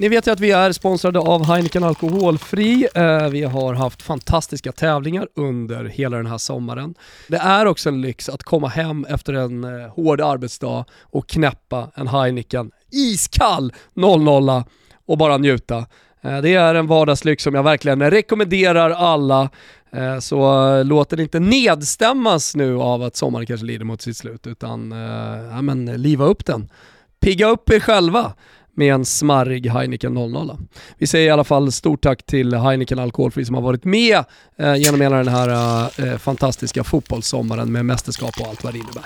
Ni vet ju att vi är sponsrade av Heineken Alkoholfri. Eh, vi har haft fantastiska tävlingar under hela den här sommaren. Det är också en lyx att komma hem efter en eh, hård arbetsdag och knäppa en Heineken iskall 00 och bara njuta. Eh, det är en vardagslyx som jag verkligen rekommenderar alla. Så låt den inte nedstämmas nu av att sommaren kanske lider mot sitt slut, utan ja, men, liva upp den. Pigga upp er själva med en smarrig Heineken 00. Vi säger i alla fall stort tack till Heineken Alkoholfri som har varit med eh, genom hela den här eh, eh fantastiska fotbollssommaren med mästerskap och allt vad det innebär.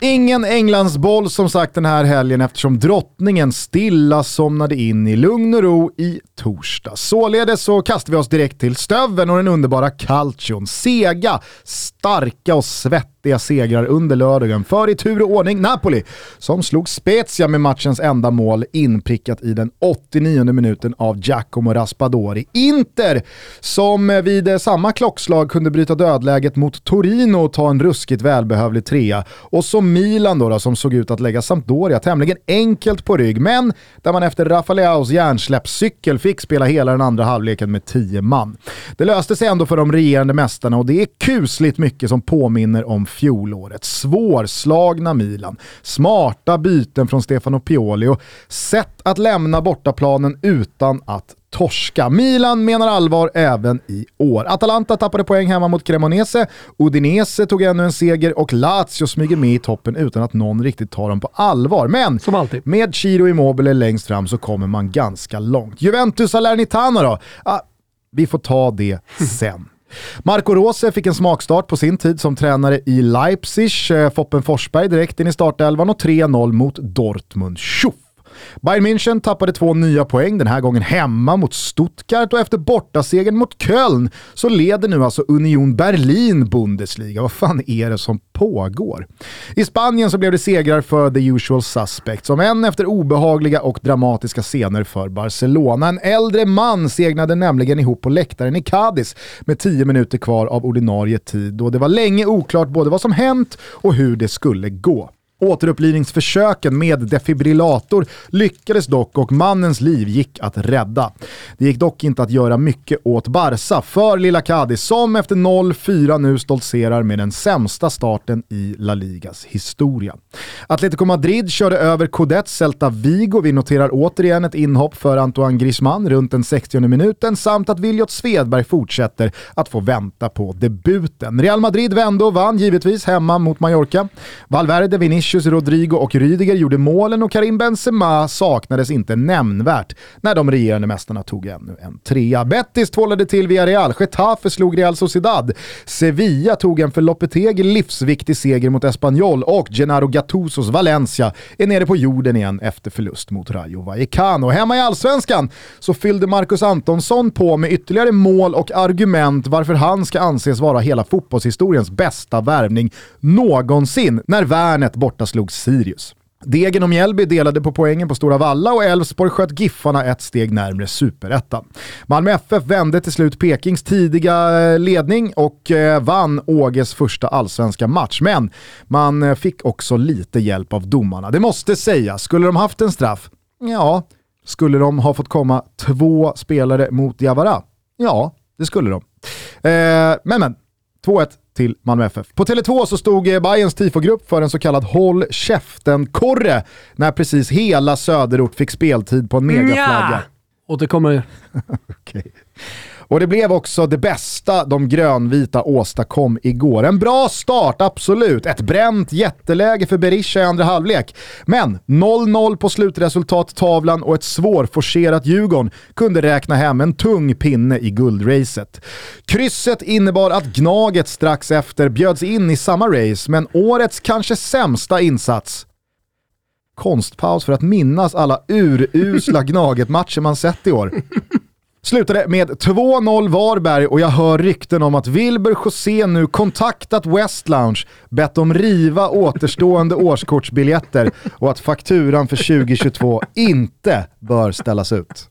Ingen Englandsboll som sagt den här helgen eftersom drottningen stilla somnade in i lugn och ro i torsdag. Således så kastar vi oss direkt till stöven och den underbara calcion. Sega, starka och svettiga segrar under lördagen för i tur och ordning Napoli som slog Spezia med matchens enda mål inprickat i den 89 minuten av Giacomo Raspadori. Inter som vid samma klockslag kunde bryta dödläget mot Torino och ta en ruskigt välbehövlig trea och så Milan då, då som såg ut att lägga Sampdoria tämligen enkelt på rygg men där man efter Rafaleaus hjärnsläppscykel fick spela hela den andra halvleken med 10 man. Det löste sig ändå för de regerande mästarna och det är kusligt mycket som påminner om fjolåret. Svårslagna Milan, smarta byten från Stefano Pioli och sätt att lämna bortaplanen utan att torska. Milan menar allvar även i år. Atalanta tappade poäng hemma mot Cremonese, Udinese tog ännu en seger och Lazio smyger med i toppen utan att någon riktigt tar dem på allvar. Men Som alltid. med Chiro Immobile längst fram så kommer man ganska långt. Juventus Salernitana då? Ah, vi får ta det sen. Marco Rose fick en smakstart på sin tid som tränare i Leipzig. Eh, Foppen Forsberg direkt in i startelvan och 3-0 mot Dortmund. Tjoff! Bayern München tappade två nya poäng, den här gången hemma mot Stuttgart och efter bortasegern mot Köln så leder nu alltså Union Berlin Bundesliga. Vad fan är det som pågår? I Spanien så blev det segrar för the usual suspects, som än efter obehagliga och dramatiska scener för Barcelona. En äldre man segnade nämligen ihop på läktaren i Cadiz med 10 minuter kvar av ordinarie tid och det var länge oklart både vad som hänt och hur det skulle gå. Återupplivningsförsöken med defibrillator lyckades dock och mannens liv gick att rädda. Det gick dock inte att göra mycket åt Barca för lilla Cadiz som efter 0-4 nu stoltserar med den sämsta starten i La Ligas historia. Atletico Madrid körde över Codet Celta Vigo. Vi noterar återigen ett inhopp för Antoine Griezmann runt den 60 minuten samt att Viljot Svedberg fortsätter att få vänta på debuten. Real Madrid vände och vann givetvis hemma mot Mallorca. Valverde, Vinicius Vinicius, Rodrigo och Rydiger gjorde målen och Karim Benzema saknades inte nämnvärt när de regerande mästarna tog ännu en trea. Betis tvålade till Villarreal, Getafe slog Real Sociedad, Sevilla tog en för Lopetegi livsviktig seger mot Espanyol och Gennaro Gattusos Valencia är nere på jorden igen efter förlust mot Rayo Vallecano. Hemma i Allsvenskan så fyllde Marcus Antonsson på med ytterligare mål och argument varför han ska anses vara hela fotbollshistoriens bästa värvning någonsin när Värnet bort borta slog Sirius. Degen och Mjällby delade på poängen på Stora Valla och Elfsborg sköt Giffarna ett steg närmre superettan. Malmö FF vände till slut Pekings tidiga eh, ledning och eh, vann Åges första allsvenska match. Men man eh, fick också lite hjälp av domarna. Det måste sägas, skulle de haft en straff? Ja. Skulle de ha fått komma två spelare mot Javara? Ja, det skulle de. Eh, men men, 2-1 till Malmö FF. På Tele2 så stod eh, Bayerns tifogrupp för en så kallad håll käften-korre när precis hela söderort fick speltid på en megaflagga. Ja. Återkommer. okay. Och det blev också det bästa de grönvita åstadkom igår. En bra start, absolut. Ett bränt jätteläge för Berisha i andra halvlek. Men 0-0 på slutresultattavlan och ett svårforcerat Djurgården kunde räkna hem en tung pinne i guldracet. Krysset innebar att Gnaget strax efter bjöds in i samma race, men årets kanske sämsta insats konstpaus för att minnas alla urusla Gnaget-matcher man sett i år. Slutade med 2-0 Varberg och jag hör rykten om att Wilbur José nu kontaktat West Lounge, bett om riva återstående årskortsbiljetter och att fakturan för 2022 inte bör ställas ut.